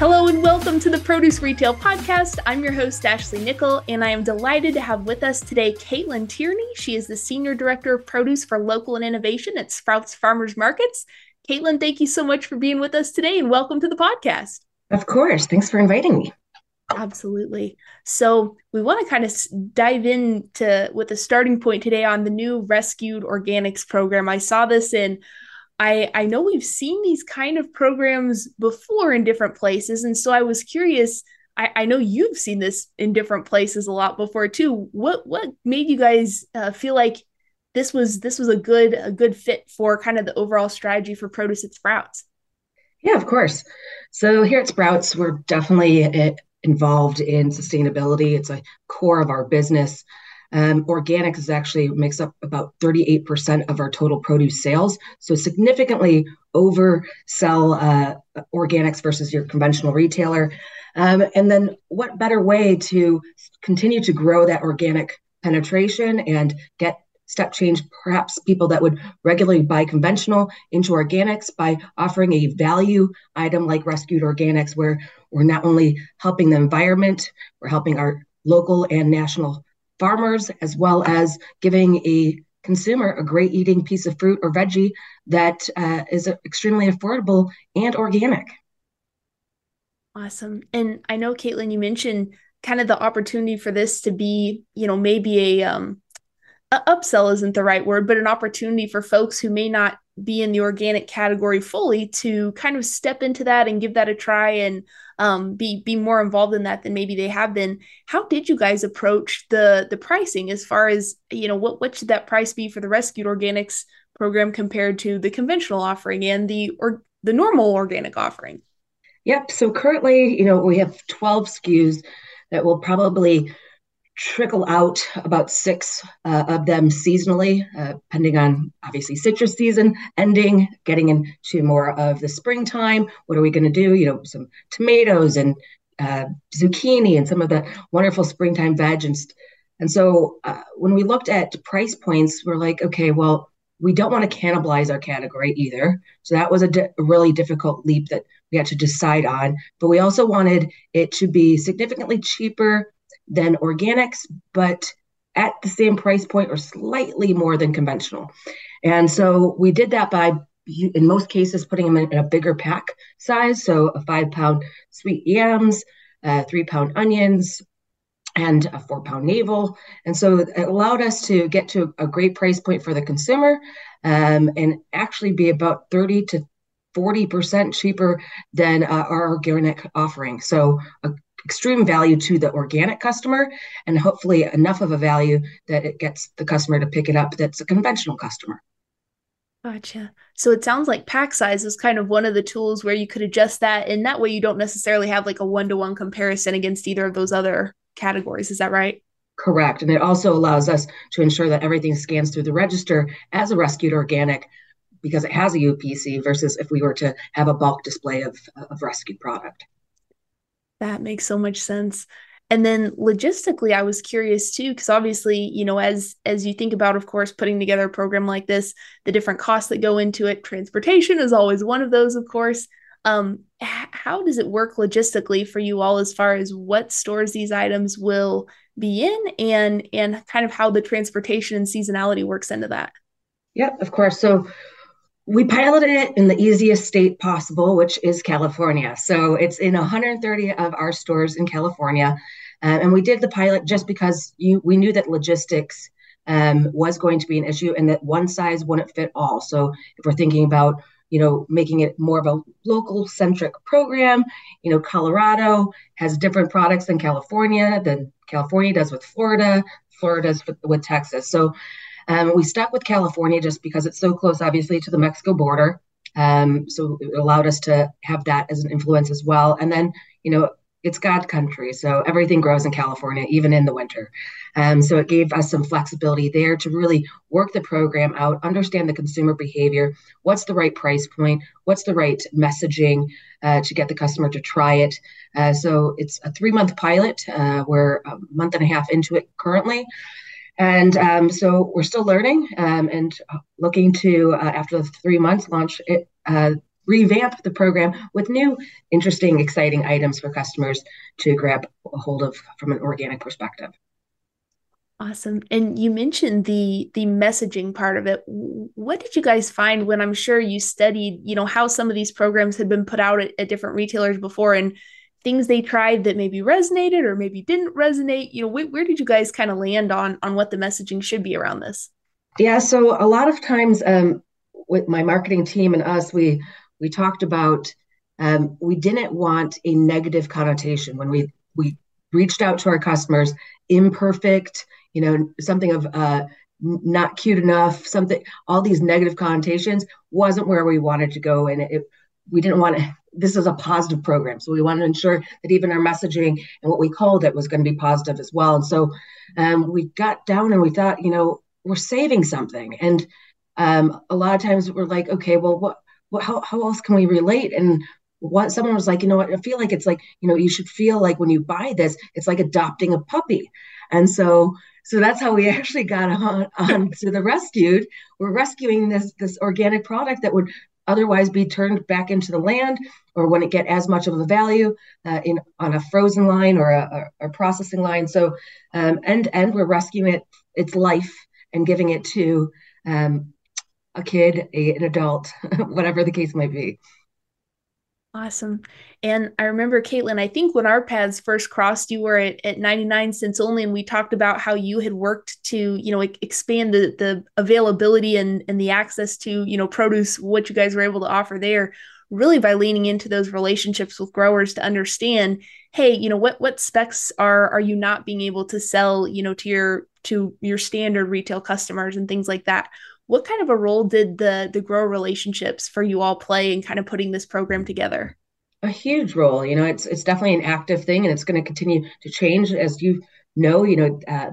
Hello and welcome to the Produce Retail Podcast. I'm your host, Ashley Nickel, and I am delighted to have with us today Caitlin Tierney. She is the Senior Director of Produce for Local and Innovation at Sprouts Farmers Markets. Caitlin, thank you so much for being with us today and welcome to the podcast. Of course. Thanks for inviting me. Absolutely. So we want to kind of dive into with a starting point today on the new Rescued Organics program. I saw this in I I know we've seen these kind of programs before in different places, and so I was curious. I, I know you've seen this in different places a lot before too. What what made you guys uh, feel like this was this was a good a good fit for kind of the overall strategy for produce at Sprouts? Yeah, of course. So here at Sprouts, we're definitely uh, involved in sustainability. It's a core of our business. Um, organics is actually makes up about 38% of our total produce sales, so significantly oversell uh, organics versus your conventional retailer. Um, and then, what better way to continue to grow that organic penetration and get step change perhaps people that would regularly buy conventional into organics by offering a value item like rescued organics where we're not only helping the environment we're helping our local and national farmers as well as giving a consumer a great eating piece of fruit or veggie that uh, is extremely affordable and organic. Awesome. And I know, Caitlin, you mentioned kind of the opportunity for this to be, you know, maybe a um, a upsell isn't the right word, but an opportunity for folks who may not be in the organic category fully to kind of step into that and give that a try and um, be be more involved in that than maybe they have been. How did you guys approach the the pricing as far as you know what what should that price be for the rescued organics program compared to the conventional offering and the or the normal organic offering? Yep. So currently, you know, we have 12 SKUs that will probably trickle out about six uh, of them seasonally, uh, depending on obviously citrus season ending, getting into more of the springtime. What are we going to do? You know, some tomatoes and uh, zucchini and some of the wonderful springtime veg. And, and so uh, when we looked at price points, we're like, okay, well, we don't want to cannibalize our category either. So that was a, di- a really difficult leap that we had to decide on. But we also wanted it to be significantly cheaper than organics, but at the same price point or slightly more than conventional. And so we did that by, in most cases, putting them in a bigger pack size. So a five pound sweet yams, uh, three pound onions, and a four pound navel. And so it allowed us to get to a great price point for the consumer um, and actually be about 30 to 40% cheaper than uh, our organic offering. So a extreme value to the organic customer and hopefully enough of a value that it gets the customer to pick it up that's a conventional customer. Gotcha. So it sounds like pack size is kind of one of the tools where you could adjust that. And that way you don't necessarily have like a one to one comparison against either of those other categories. Is that right? Correct. And it also allows us to ensure that everything scans through the register as a rescued organic because it has a UPC versus if we were to have a bulk display of, of rescued product. That makes so much sense. And then logistically, I was curious too, because obviously, you know, as as you think about, of course, putting together a program like this, the different costs that go into it, transportation is always one of those, of course. Um, h- how does it work logistically for you all as far as what stores these items will be in and and kind of how the transportation and seasonality works into that? Yep, of course. So we piloted it in the easiest state possible, which is California. So it's in 130 of our stores in California. Uh, and we did the pilot just because you, we knew that logistics um, was going to be an issue and that one size wouldn't fit all. So if we're thinking about you know, making it more of a local centric program. You know, Colorado has different products than California, than California does with Florida, Florida does with, with Texas. So um, we stuck with California just because it's so close, obviously, to the Mexico border. Um, so it allowed us to have that as an influence as well. And then, you know, it's God country, so everything grows in California, even in the winter. Um, so it gave us some flexibility there to really work the program out, understand the consumer behavior, what's the right price point, what's the right messaging uh, to get the customer to try it. Uh, so it's a three month pilot. Uh, we're a month and a half into it currently. And um, so we're still learning um, and looking to, uh, after the three months, launch it uh, revamp the program with new, interesting, exciting items for customers to grab a hold of from an organic perspective. Awesome. And you mentioned the the messaging part of it. What did you guys find when I'm sure you studied, you know, how some of these programs had been put out at, at different retailers before and things they tried that maybe resonated or maybe didn't resonate? You know, wh- where did you guys kind of land on on what the messaging should be around this? Yeah, so a lot of times um, with my marketing team and us, we we talked about um, we didn't want a negative connotation when we we reached out to our customers imperfect you know something of uh, not cute enough something all these negative connotations wasn't where we wanted to go and it, we didn't want to this is a positive program. So we want to ensure that even our messaging and what we called it was going to be positive as well. And so um, we got down and we thought you know we're saving something. And um, a lot of times we're like okay well what, what how, how else can we relate? And what someone was like you know what i feel like it's like you know you should feel like when you buy this it's like adopting a puppy. And so so that's how we actually got on, on to the rescued. We're rescuing this this organic product that would otherwise be turned back into the land or wouldn't get as much of the value uh, in on a frozen line or a, a, a processing line. So um, end to end, we're rescuing it its life and giving it to um, a kid, a, an adult, whatever the case might be. Awesome. And I remember, Caitlin, I think when our paths first crossed, you were at, at 99 cents only, and we talked about how you had worked to, you know, expand the, the availability and, and the access to, you know, produce, what you guys were able to offer there, really by leaning into those relationships with growers to understand, hey, you know, what what specs are are you not being able to sell, you know, to your to your standard retail customers and things like that what kind of a role did the the grower relationships for you all play in kind of putting this program together? A huge role. You know, it's it's definitely an active thing, and it's going to continue to change as you know. You know, uh,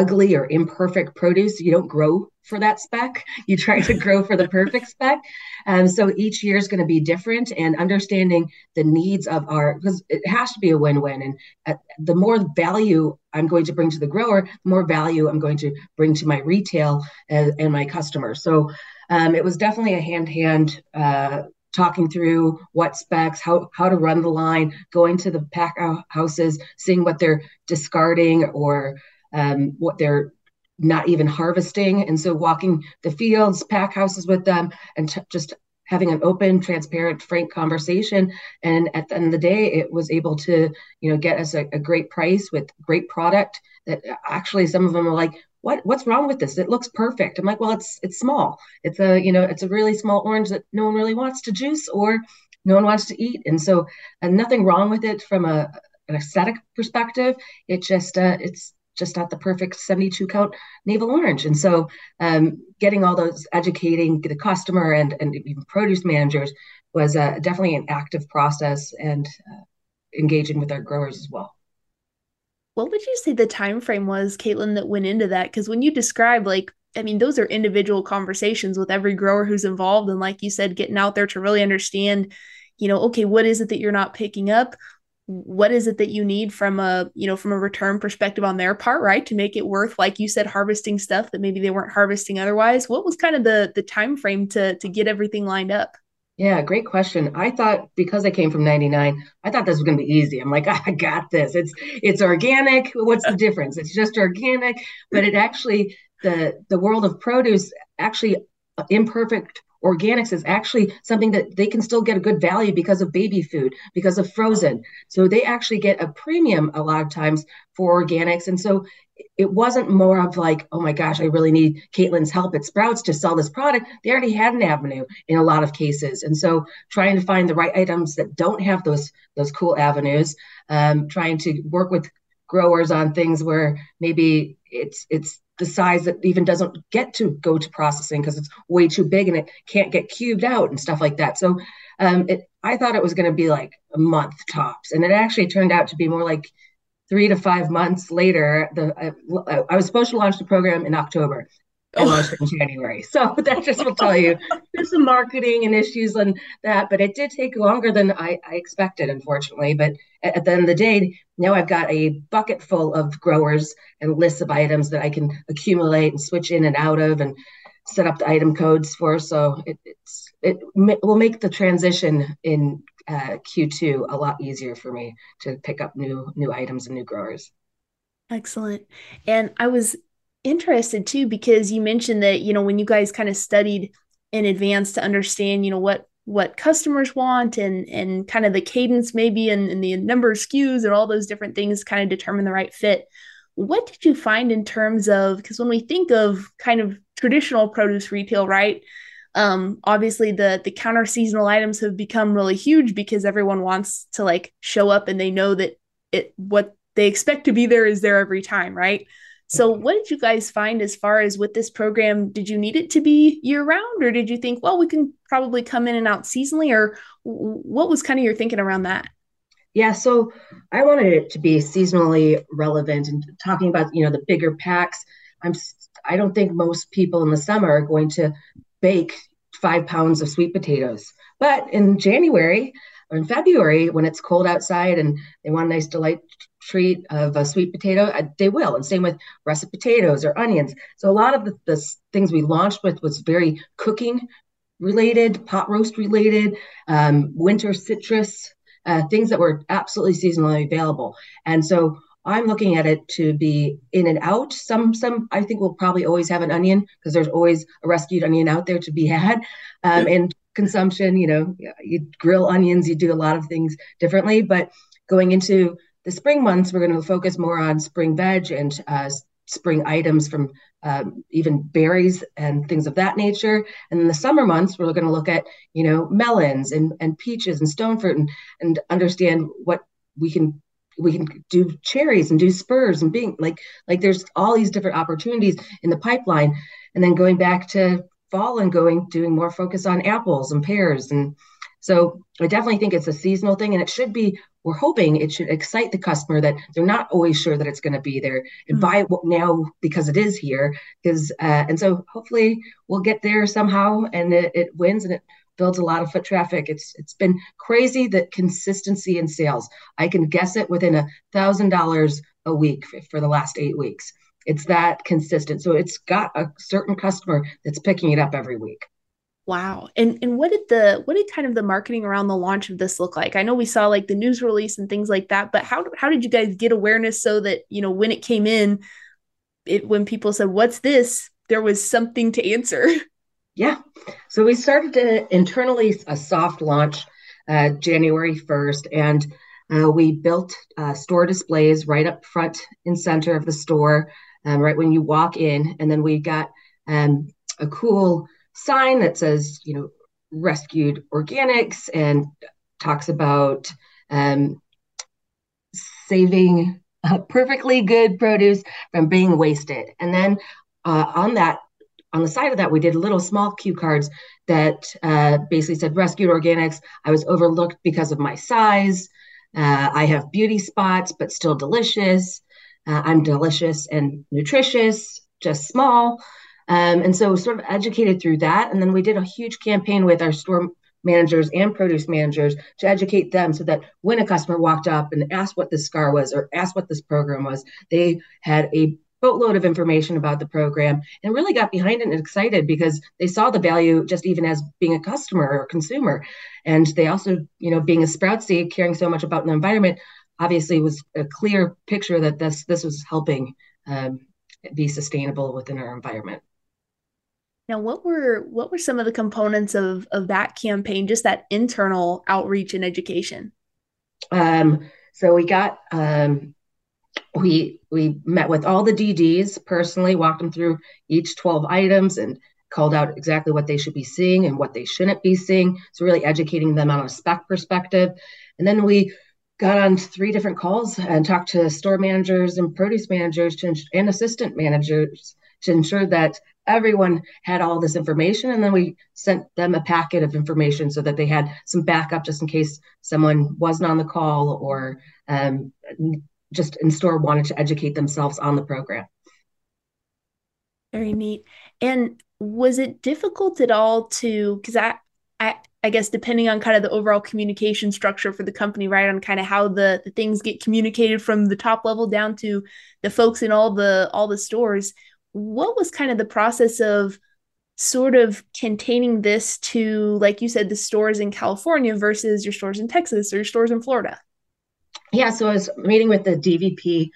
ugly or imperfect produce, you don't grow for that spec. You try to grow for the perfect spec. Um, so each year is going to be different and understanding the needs of our, because it has to be a win win. And uh, the more value I'm going to bring to the grower, the more value I'm going to bring to my retail and, and my customers. So um, it was definitely a hand hand uh, talking through what specs, how how to run the line, going to the pack houses, seeing what they're discarding or um, what they're not even harvesting. And so walking the fields, pack houses with them, and t- just having an open, transparent, frank conversation. And at the end of the day, it was able to, you know, get us a, a great price with great product that actually some of them are like, what what's wrong with this? It looks perfect. I'm like, well, it's it's small. It's a, you know, it's a really small orange that no one really wants to juice or no one wants to eat. And so and nothing wrong with it from a an aesthetic perspective. It just uh, it's just not the perfect 72 count navel orange. And so um, getting all those educating the customer and, and even produce managers was uh, definitely an active process and uh, engaging with our growers as well. What would you say the time frame was, Caitlin, that went into that? Because when you describe like I mean, those are individual conversations with every grower who's involved. And like you said, getting out there to really understand, you know, okay, what is it that you're not picking up? What is it that you need from a you know from a return perspective on their part right? To make it worth like you said harvesting stuff that maybe they weren't harvesting otherwise. What was kind of the the time frame to to get everything lined up? Yeah great question. I thought because i came from 99 i thought this was going to be easy. I'm like i got this. It's it's organic. What's the difference? It's just organic. But it actually the the world of produce actually uh, imperfect organics is actually something that they can still get a good value because of baby food, because of frozen. So they actually get a premium a lot of times for organics. And so it wasn't more of like, oh my gosh, I really need Caitlin's help at Sprouts to sell this product. They already had an avenue in a lot of cases. And so trying to find the right items that don't have those those cool avenues, um, trying to work with growers on things where maybe it's it's the size that even doesn't get to go to processing because it's way too big and it can't get cubed out and stuff like that. So um, it, I thought it was going to be like a month tops, and it actually turned out to be more like three to five months later. The I, I was supposed to launch the program in October, almost in January. So that just will tell you there's some marketing and issues and that, but it did take longer than I, I expected, unfortunately. But at, at, the end of the day, now I've got a bucket full of growers and lists of items that I can accumulate and switch in and out of. And set up the item codes for. So it, it's it will make the transition in uh, Q2 a lot easier for me to pick up new new items and new growers. Excellent. And I was interested too because you mentioned that you know when you guys kind of studied in advance to understand you know what what customers want and and kind of the cadence maybe and, and the number of SKUs and all those different things kind of determine the right fit. What did you find in terms of because when we think of kind of traditional produce retail, right? Um, obviously the the counter seasonal items have become really huge because everyone wants to like show up and they know that it what they expect to be there is there every time, right? So, what did you guys find as far as with this program? Did you need it to be year round, or did you think, well, we can probably come in and out seasonally, or what was kind of your thinking around that? Yeah, so I wanted it to be seasonally relevant and talking about you know the bigger packs. I'm I don't think most people in the summer are going to bake five pounds of sweet potatoes, but in January or in February when it's cold outside and they want a nice delight treat of a sweet potato, uh, they will. And same with russet potatoes or onions. So a lot of the, the things we launched with was very cooking related, pot roast related, um, winter citrus, uh, things that were absolutely seasonally available. And so I'm looking at it to be in and out. Some, some I think we'll probably always have an onion because there's always a rescued onion out there to be had. Um, and consumption, you know, you grill onions, you do a lot of things differently. But going into the spring months, we're going to focus more on spring veg and uh, spring items from um, even berries and things of that nature. And in the summer months, we're going to look at, you know, melons and, and peaches and stone fruit and, and understand what we can we can do cherries and do spurs and being like like there's all these different opportunities in the pipeline and then going back to fall and going doing more focus on apples and pears and so I definitely think it's a seasonal thing, and it should be. We're hoping it should excite the customer that they're not always sure that it's going to be there and mm-hmm. buy it now because it is here. Because uh, and so hopefully we'll get there somehow, and it, it wins and it builds a lot of foot traffic. It's it's been crazy the consistency in sales. I can guess it within a thousand dollars a week for, for the last eight weeks. It's that consistent. So it's got a certain customer that's picking it up every week. Wow. And and what did the what did kind of the marketing around the launch of this look like? I know we saw like the news release and things like that, but how how did you guys get awareness so that, you know, when it came in, it when people said, "What's this?" there was something to answer. Yeah. So we started to internally a soft launch uh, January 1st and uh, we built uh, store displays right up front and center of the store, um, right when you walk in. And then we got um, a cool sign that says, you know, rescued organics and talks about um, saving uh, perfectly good produce from being wasted. And then uh, on that, on the side of that, we did little small cue cards that uh, basically said rescued organics. I was overlooked because of my size. Uh, I have beauty spots, but still delicious. Uh, I'm delicious and nutritious, just small. Um, and so sort of educated through that. And then we did a huge campaign with our store managers and produce managers to educate them so that when a customer walked up and asked what this scar was or asked what this program was, they had a boatload of information about the program and really got behind it and excited because they saw the value just even as being a customer or consumer. And they also, you know, being a sprout seed, caring so much about the environment, obviously was a clear picture that this this was helping um, be sustainable within our environment. Now, what were what were some of the components of of that campaign? Just that internal outreach and education. Um, so we got um, we we met with all the DDs personally, walked them through each twelve items, and called out exactly what they should be seeing and what they shouldn't be seeing. So really educating them on a spec perspective, and then we got on three different calls and talked to store managers and produce managers to, and assistant managers to ensure that everyone had all this information and then we sent them a packet of information so that they had some backup just in case someone wasn't on the call or um, just in store wanted to educate themselves on the program. Very neat. And was it difficult at all to because I, I i guess depending on kind of the overall communication structure for the company right on kind of how the, the things get communicated from the top level down to the folks in all the all the stores what was kind of the process of sort of containing this to, like you said, the stores in California versus your stores in Texas or your stores in Florida? Yeah, so I was meeting with the DVP,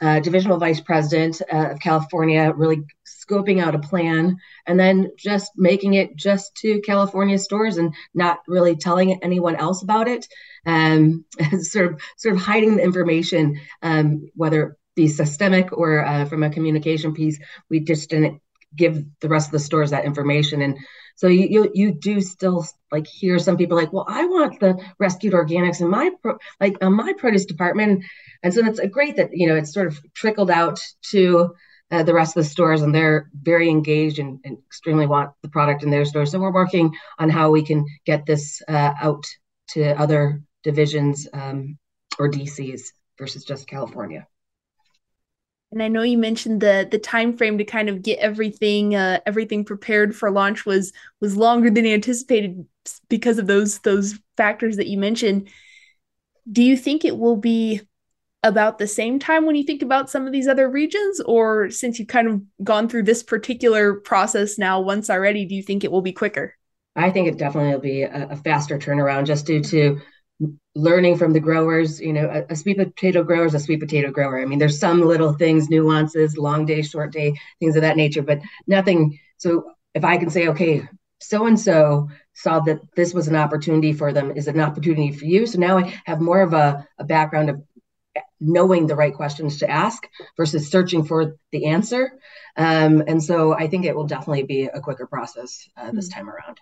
uh, divisional vice president uh, of California, really scoping out a plan, and then just making it just to California stores and not really telling anyone else about it, um, sort of sort of hiding the information, um, whether be systemic or uh, from a communication piece. We just didn't give the rest of the stores that information. And so you, you you do still like hear some people like well i want the rescued organics in my pro- like on my produce department. And so it's great that you know it's sort of trickled out to uh, the rest of the stores and they're very engaged and, and, extremely want the product in their stores so we're working on how we can get this uh, out to other divisions um, or dcs versus just california and I know you mentioned the the time frame to kind of get everything uh, everything prepared for launch was was longer than anticipated because of those those factors that you mentioned. Do you think it will be about the same time when you think about some of these other regions, or since you've kind of gone through this particular process now once already, do you think it will be quicker? I think it definitely will be a, a faster turnaround just due to learning from the growers you know a, a, sweet potato grower is a sweet potato grower. I mean there's some little things nuances long day short day things of that nature but nothing so if i can say okay so and so saw that this was an opportunity for them is it an opportunity for you. So now i have more of a, a background of knowing the right questions to ask versus searching for the answer. Um, and so i think it will definitely be a quicker process uh, this mm-hmm. time around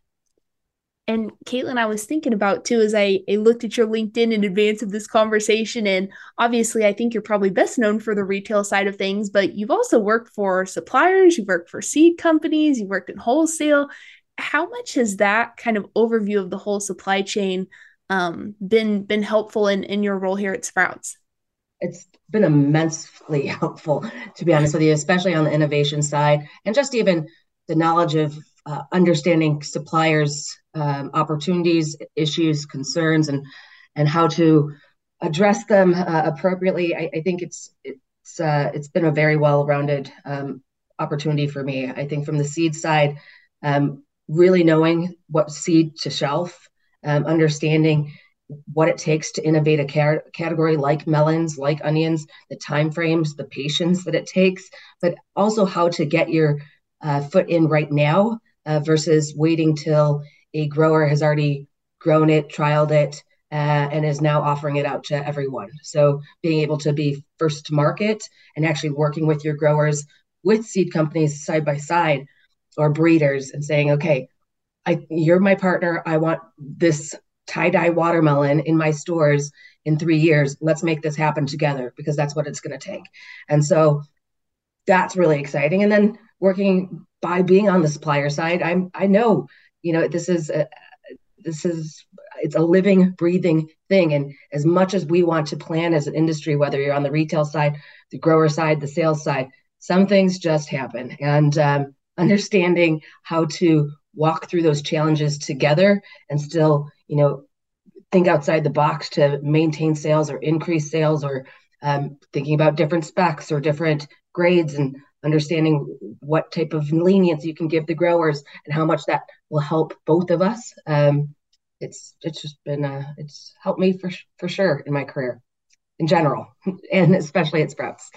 and Caitlin, I was thinking about too as I, I looked at your LinkedIn in advance of this conversation. And obviously, I think you're probably best known for the retail side of things, but you've also worked for suppliers, you've worked for seed companies, you worked in wholesale. How much has that kind of overview of the whole supply chain um, been been helpful in, in your role here at Sprouts? It's been immensely helpful, to be honest with you, especially on the innovation side and just even the knowledge of uh, understanding suppliers um, opportunities, issues, concerns, and and how to address them uh, appropriately. I, I, think it's it's uh, it's been a very well-rounded um, opportunity for me. I think from the seed side, um, really knowing what seed to shelf, um, understanding what it takes to innovate a car- category like melons, like onions, the time frames, the patience that it takes, but also how to get your uh, foot in right now uh, versus waiting till a grower has already grown it, trialed it, uh, and is now offering it out to everyone. So being able to be first to market and actually working with your growers with seed companies side by side or breeders and saying, okay, I, you're my partner. I want this tie dye watermelon in my stores in three years. Let's make this happen together because that's what it's going to take. And so that's really exciting. And then working by being on the supplier side, I'm I know you know this is a, this is it's a living breathing thing. And as much as we want to plan as an industry whether you're on the retail side the grower side the sales side some things just happen. And um, understanding how to walk through those challenges together and still you know think outside the box to maintain sales or increase sales or um, thinking about different specs or different grades and understanding what type of lenience you can give the growers and how much that will help both of us. Um, it's it's just been uh, it's helped me for for sure in my career in general and especially at Sprouts.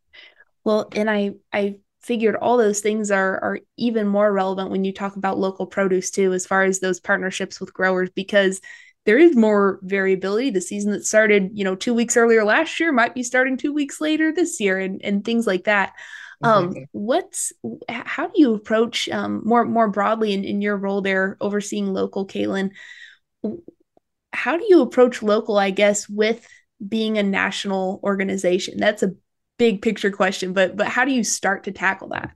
well, and I I figured all those things are are even more relevant when you talk about local produce too as far as those partnerships with growers because there is more variability. The season that started, you know, two weeks earlier last year might be starting two weeks later this year and, and things like that. Um, what's how do you approach um, more more broadly in, in your role there overseeing local, Caitlin? How do you approach local, I guess, with being a national organization? That's a big picture question, but but how do you start to tackle that?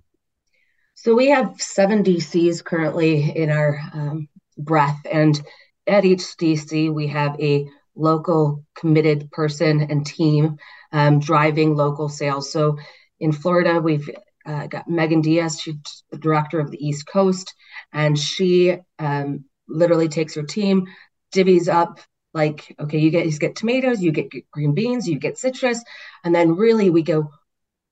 So we have seven DCs currently in our um, breath, and at each DC we have a local committed person and team um, driving local sales. So in Florida, we've uh, got Megan Diaz, she's the director of the East Coast, and she um, literally takes her team, divvies up like, okay, you guys get tomatoes, you get green beans, you get citrus, and then really we go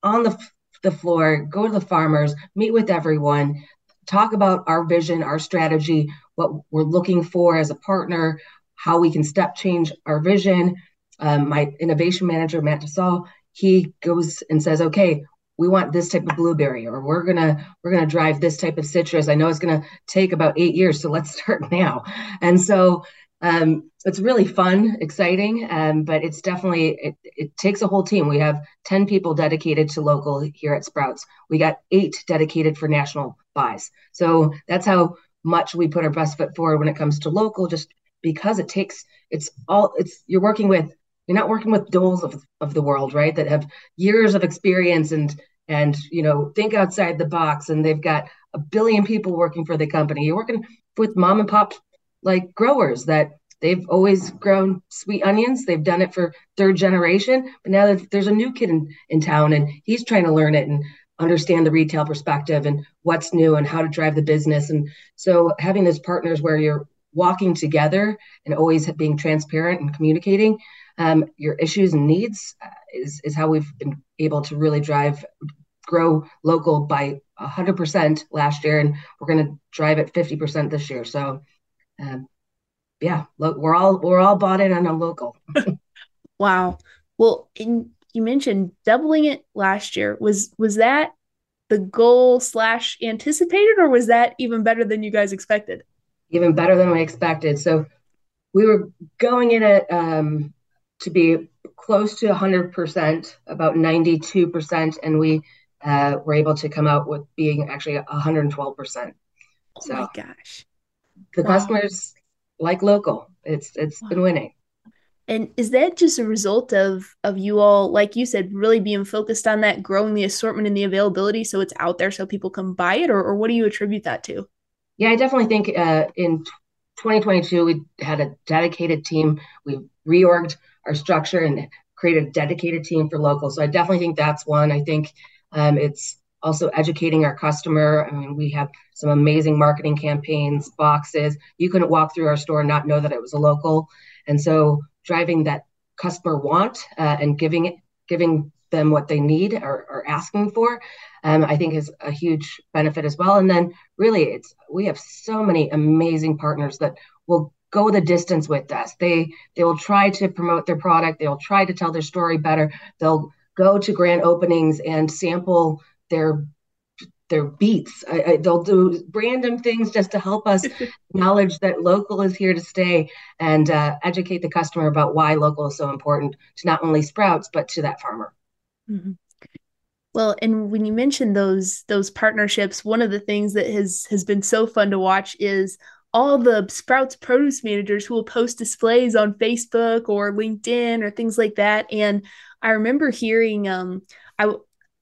on the the floor, go to the farmers, meet with everyone, talk about our vision, our strategy, what we're looking for as a partner, how we can step change our vision. Um, my innovation manager, Matt DeSaul, he goes and says, okay, we want this type of blueberry, or we're gonna we're gonna drive this type of citrus. I know it's gonna take about eight years, so let's start now. And so um, it's really fun, exciting, um, but it's definitely it, it takes a whole team. We have ten people dedicated to local here at Sprouts. We got eight dedicated for national buys. So that's how much we put our best foot forward when it comes to local, just because it takes it's all it's you're working with you're not working with Doles of, of the world, right? That have years of experience and and you know think outside the box and they've got a billion people working for the company. You're working with mom and pop like growers that they've always grown sweet onions. They've done it for third generation, but now there's a new kid in, in town and he's trying to learn it and understand the retail perspective and what's new and how to drive the business. And so having those partners where you're walking together and always being transparent and communicating um, your issues and needs uh, is, is how we've been able to really drive grow local by 100% last year and we're going to drive it 50% this year. So um, yeah look we're all we're all bought in on a local. Wow. Well in, you mentioned doubling it last year. Was was that the goal slash anticipated or was that even better than you guys expected? Even better than we expected. So we were going in at um, to be close to 100%, about 92%, and we uh, were able to come out with being actually 112%. Oh so my gosh. The wow. customers like local. It's it's wow. been winning. And is that just a result of of you all, like you said, really being focused on that, growing the assortment and the availability so it's out there so people can buy it, or, or what do you attribute that to? Yeah, I definitely think uh, in 2022 we had a dedicated team. We reorged our structure and create a dedicated team for local. So I definitely think that's one. I think um, it's also educating our customer. I mean, we have some amazing marketing campaigns, boxes. You couldn't walk through our store and not know that it was a local. And so driving that customer want uh, and giving it, giving them what they need or, or asking for, um, I think is a huge benefit as well. And then really, it's we have so many amazing partners that will go the distance with us. They they will try to promote their product. They'll try to tell their story better. They'll go to grand openings and sample their their beets. I, I, they'll do random things just to help us acknowledge that local is here to stay and uh, educate the customer about why local is so important to not only Sprouts but to that farmer. Mm-hmm. Well, and when you mentioned those those partnerships, one of the things that has has been so fun to watch is all the Sprouts produce managers who will post displays on Facebook or LinkedIn or things like that. And I remember hearing, um, I,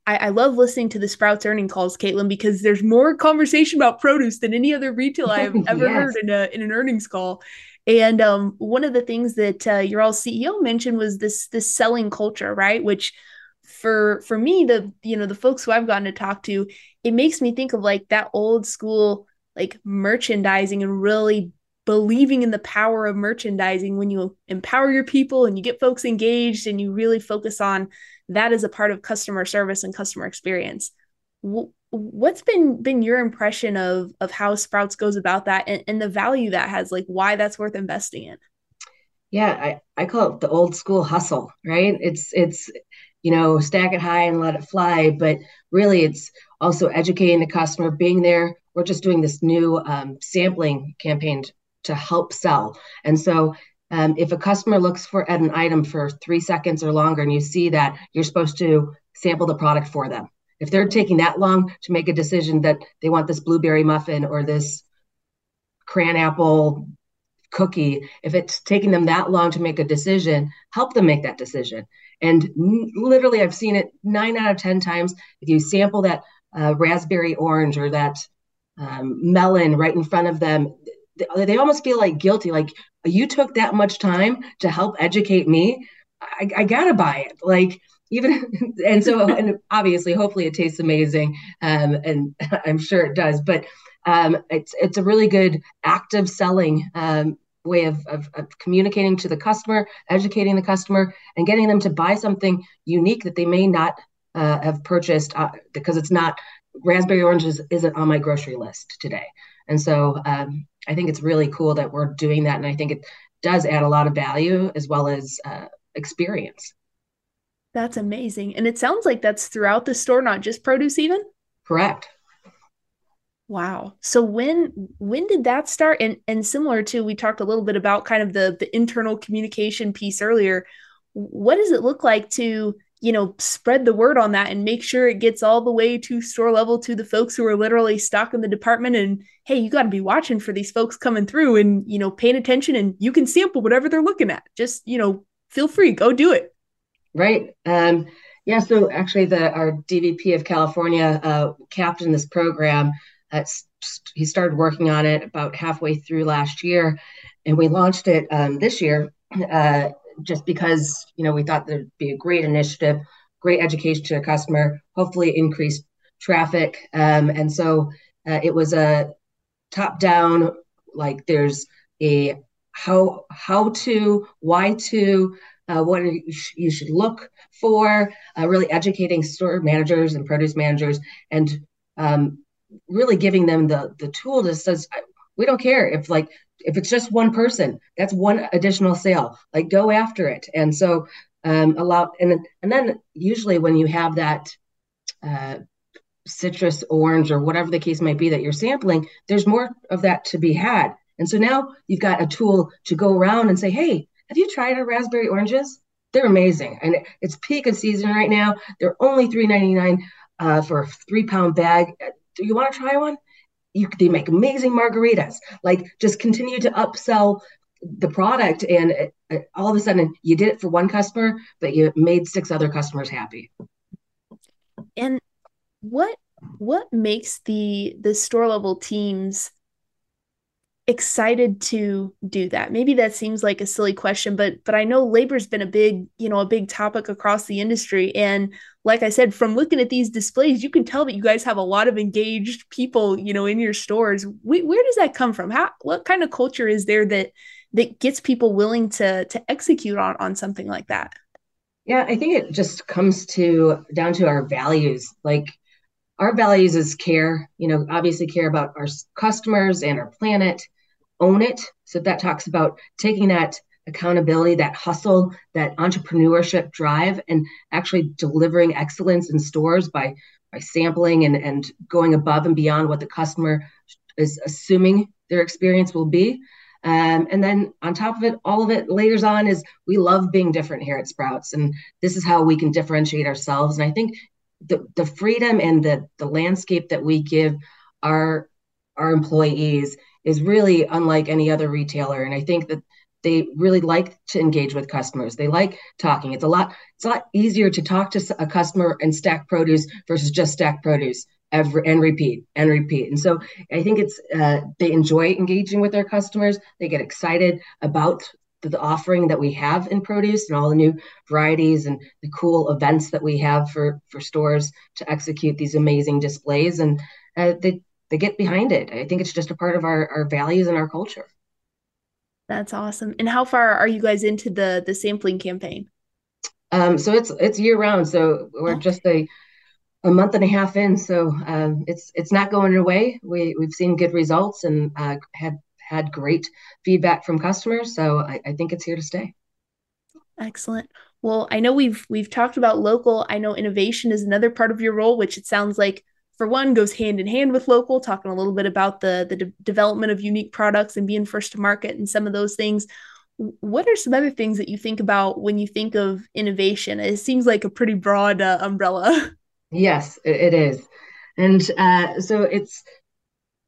I, I love listening to the Sprouts earning calls, Caitlin, because there's more conversation about produce than any other retail I've ever yes. heard in a in an earnings call. And um, one of the things that uh, your all CEO mentioned was this this selling culture, right? Which for for me, the you know the folks who I've gotten to talk to, it makes me think of like that old school like merchandising and really believing in the power of merchandising when you empower your people and you get folks engaged and you really focus on that as a part of customer service and customer experience. What's been been your impression of of how sprouts goes about that and, and the value that has like why that's worth investing in? Yeah i i call it the old school hustle right? It's it's you know stack it high and let it fly but really it's also educating the customer being there we're just doing this new um, sampling campaign to help sell. And so um, if a customer looks for at an item for three seconds or longer and you see that, you're supposed to sample the product for them. If they're taking that long to make a decision that they want this blueberry muffin or this cran apple cookie, if it's taking them that long to make a decision, help them make that decision. And literally, I've seen it nine out of 10 times. If you sample that uh, raspberry orange or that um, melon right in front of them they, they, almost feel like guilty like you took that much time to help educate me? I, I gotta buy it. Like even and so and obviously hopefully it tastes amazing um, and i'm sure it does but um, it's it's a really good active selling um, way of, of, of, communicating to the customer educating the customer and getting them to buy something unique that they may not uh, have purchased uh, because it's not raspberry oranges isn't on my grocery list today. And so um, I think it's really cool that we're doing that. And I think it does add a lot of value as well as uh, experience. That's amazing. And it sounds like that's throughout the store, not just produce even? Correct. Wow. So when when did that start? And and similar to we talked a little bit about kind of the the internal communication piece earlier. What does it look like to, you know, spread the word on that and make sure it gets all the way to store level to the folks who are literally stocking the department and hey, you got to be watching for these folks coming through and, you know, paying attention and you can sample whatever they're looking at. Just, you know, feel free, go do it. Right. Um yeah, so actually the our DVP of California uh, captained this program he started working on it about halfway through last year, and we launched it um, this year uh, just because you know we thought there'd be a great initiative, great education to the customer, hopefully increase traffic, um, and so uh, it was a top down like there's a how how to why to uh, what you should look for uh, really educating store managers and produce managers and um, really giving them the the tool that says we don't care if like if it's just one person that's one additional sale. Like go after it. And so um allow and and then usually when you have that uh citrus orange or whatever the case might be that you're sampling there's more of that to be had. And so now you've got a tool to go around and say hey have you tried our raspberry oranges? They're amazing. And it's peak of season right now. They're only 3.99 uh, for a three pound bag. Do you want to try one? You, they make amazing margaritas. Like just continue to upsell the product, and it, it, all of a sudden you did it for one customer, but you made six other customers happy. And what what makes the the store level teams excited to do that. Maybe that seems like a silly question but but i know labor's been a big you know a big topic across the industry. And like i said from looking at these displays you can tell that you guys have a lot of engaged people you know in your stores. We, where does that come from? How what kind of culture is there that that gets people willing to to execute on on something like that? Yeah i think it just comes to down to our values. Like our values is care you know obviously care about our customers and our planet own it so that talks about taking that accountability that hustle that entrepreneurship drive and actually delivering excellence in stores by by sampling and and going above and beyond what the customer is assuming their experience will be um, and then on top of it, all of it layers on is we love being different here at Sprouts, and this is how we can differentiate ourselves. And I think the the freedom and the the landscape that we give our our employees is really unlike any other retailer. And i think that they really like to engage with customers. They like talking. It's a lot it's a lot easier to talk to a customer and stack produce versus just stack produce every and repeat and repeat. And so i think it's uh, they enjoy engaging with their customers. They get excited about the offering that we have in produce and all the new varieties and the cool events that we have for for stores to execute these amazing displays. And uh, they they get behind it. I think it's just a part of our, our values and our culture. That's awesome. And how far are you guys into the the sampling campaign? Um, so it's it's year round. So we're just a a month and a half in. So um, it's it's not going away. We we've seen good results and uh, had had great feedback from customers. So I, I think it's here to stay. Excellent. Well, I know we've we've talked about local. I know innovation is another part of your role, which it sounds like for one goes hand in hand with local. Talking a little bit about the the de- development of unique products and being first to market and some of those things. What are some other things that you think about when you think of innovation? It seems like a pretty broad uh, umbrella. Yes, it is, and uh, so it's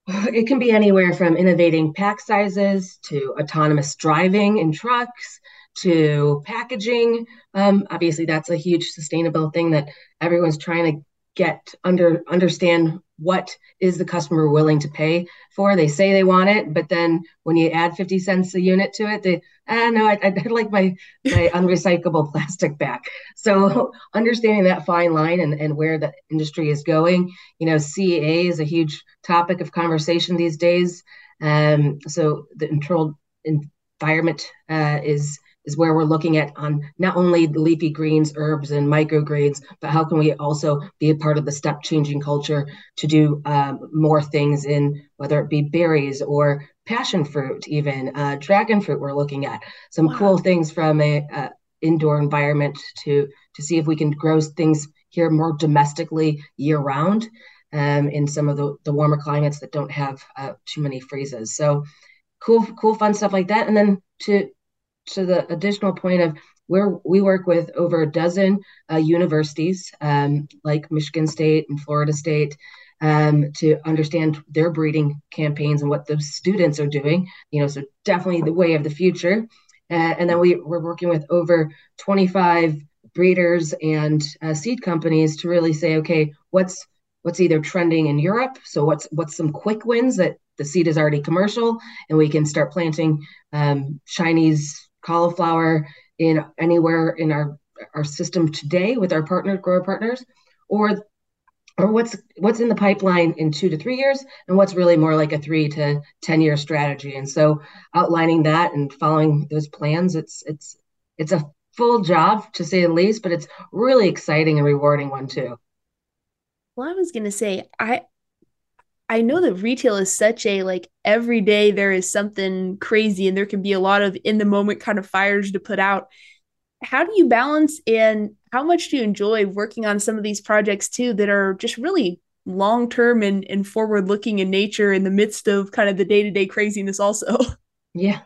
it can be anywhere from innovating pack sizes to autonomous driving in trucks to packaging. Um, obviously, that's a huge sustainable thing that everyone's trying to get under understand what is the customer willing to pay for. They say they want it, but then when you add 50 cents a unit to it, they, ah, no, I, I'd like my, my unrecyclable plastic back. So understanding that fine line and, and where the industry is going, you know, CEA is a huge topic of conversation these days. Um, so the controlled environment uh, is is where we're looking at on not only the leafy greens, herbs, and microgreens, but how can we also be a part of the step changing culture to do um, more things in whether it be berries or passion fruit, even uh, dragon fruit. We're looking at some wow. cool things from a, a indoor environment to to see if we can grow things here more domestically year round um, in some of the, the warmer climates that don't have uh, too many freezes. So cool, cool, fun stuff like that. And then to to the additional point of where we work with over a dozen uh, universities um, like Michigan State and Florida State um, to understand their breeding campaigns and what those students are doing. You know, so definitely the way of the future. Uh, and then we, we're working with over 25 breeders and uh, seed companies to really say, okay, what's what's either trending in Europe? So what's what's some quick wins that the seed is already commercial, and we can start planting um, Chinese cauliflower in anywhere in our our system today with our partner grower partners, or or what's what's in the pipeline in two to three years and what's really more like a three to ten year strategy. And so outlining that and following those plans it's it's it's a full job to say the least but it's really exciting and rewarding one too. Well i was going to say i i know that retail is such a like every day there is something crazy and there can be a lot of in the moment kind of fires to put out how do you balance and how much do you enjoy working on some of these projects too that are just really long term and, and forward looking in nature in the midst of kind of the day to day craziness also? Yeah.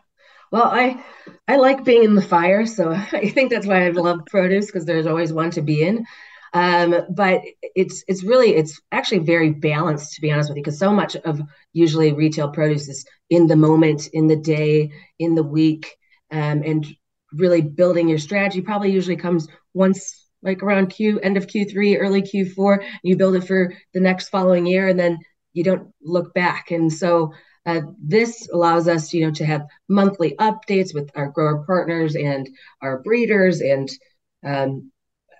Well, I I like being in the fire, so I think that's why I love produce because there's always one to be in. Um, but it's it's really it's actually very balanced to be honest with you because so much of usually retail produce is in the moment, in the day, in the week, um, and really building your strategy probably usually comes once like around Q end of Q3, early Q4. You build it for the next following year, and then you don't look back. And so uh, this allows us, you know, to have monthly updates with our grower partners and our breeders and um,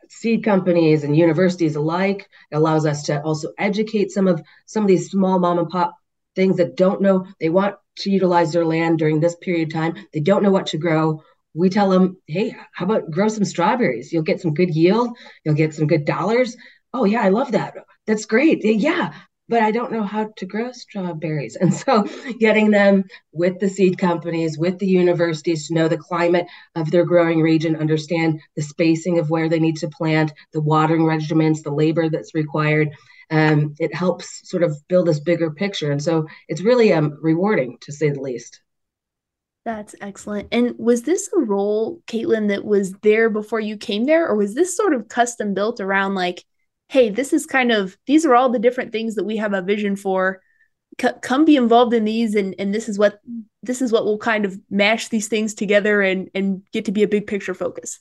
seed companies and universities alike. It allows us to also educate some of some of these small mom and pop things that don't know they want to utilize their land during this period of time. They don't know what to grow we tell them, hey, how about grow some strawberries? You'll get some good yield, you'll get some good dollars. Oh, yeah, I love that. That's great. Yeah, but I don't know how to grow strawberries. And so getting them with the seed companies, with the universities to know the climate of their growing region, understand the spacing of where they need to plant, the watering regimens, the labor that's required. Um, it helps sort of build this bigger picture. And so it's really um, rewarding to say the least. That's excellent. And was this a role, Caitlin, that was there before you came there, or was this sort of custom built around like, hey, this is kind of these are all the different things that we have a vision for. C- come be involved in these, and and this is what this is what will kind of mash these things together and and get to be a big picture focus.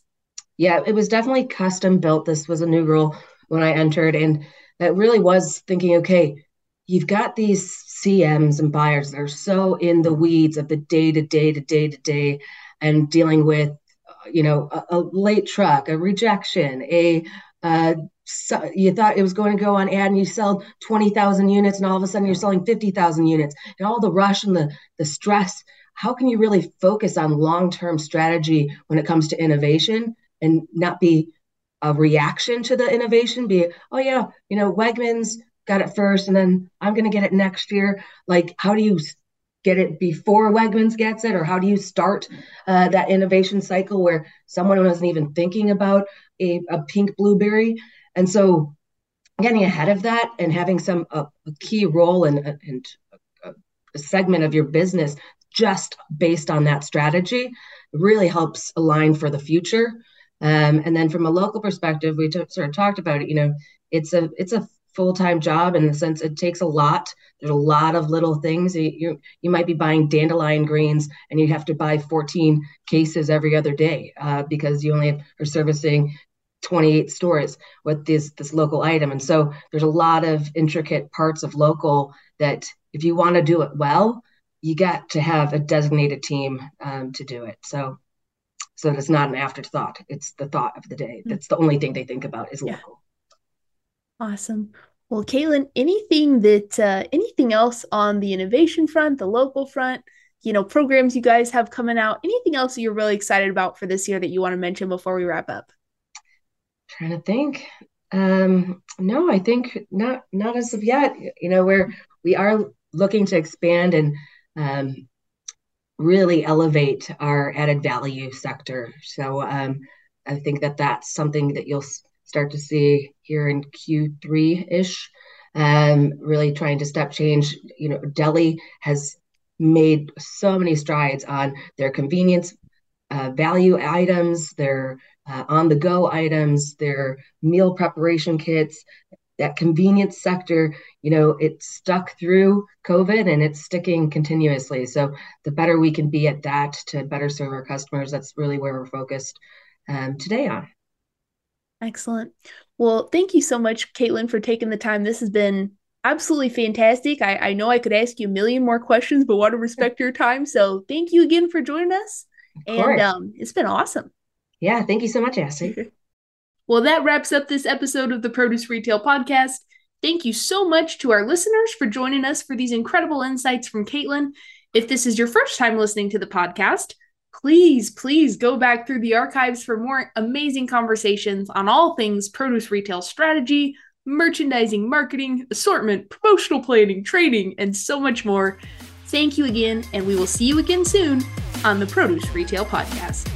Yeah, it was definitely custom built. This was a new role when I entered, and it really was thinking, okay, you've got these CMs and buyers that are so in the weeds of the day to day to day to day and dealing with, you know, a, a late truck, a rejection, a uh, so you thought it was going to go on ad and you sell 20,000 units and all of a sudden you're selling 50,000 units and all the rush and the, the stress. How can you really focus on long term strategy when it comes to innovation and not be a reaction to the innovation? Be, oh, yeah, you know, Wegmans got it first and then I'm going to get it next year. Like, how do you get it before Wegmans gets it? Or how do you start uh, that innovation cycle where someone wasn't even thinking about a, a pink blueberry? And so getting ahead of that and having some a, a key role and and a, a segment of your business just based on that strategy really helps align for the future. Um, and then from a local perspective, we t- sort of talked about it. You know, it's a it's a full-time job in the sense it takes a lot. There's a lot of little things. You you might be buying dandelion greens and you have to buy 14 cases every other day uh, because you only are servicing 28 stores with this this local item. And so there's a lot of intricate parts of local that if you want to do it well you got to have a designated team um, to do it. So so it's not an afterthought. It's the thought of the day. Hmm. that's the only thing they think about is local Awesome. Well, Caitlin, anything that uh, anything else on the innovation front, the local front you know, programs you guys have coming out. Anything else you're really excited about for this year that you want to mention before we wrap up? Trying to think. Um, no, I think not not as of yet. You know, we're we are looking to expand and um, really elevate our added value sector. So um, I think that that's something that you'll start to see here in Q3 ish. Um, really trying to step change. You know, Deli has made so many strides on their convenience uh, value items, their uh, on the go items, their meal preparation kits. That convenience sector, you know, it stuck through COVID and it's sticking continuously. So the better we can be at that to better serve our customers, that's really where we're focused um, today on. Excellent. Well, thank you so much, Caitlin, for taking the time. This has been absolutely fantastic. I, I know I could ask you a million more questions, but want to respect your time. So thank you again for joining us. And um, it's been awesome. Yeah, thank you so much, Ashley. well, that wraps up this episode of the Produce Retail Podcast. Thank you so much to our listeners for joining us for these incredible insights from Caitlin. If this is your first time listening to the podcast, please, please go back through the archives for more amazing conversations on all things produce retail strategy, merchandising, marketing, assortment, promotional planning, training, and so much more. Thank you again, and we will see you again soon on the Produce Retail Podcast.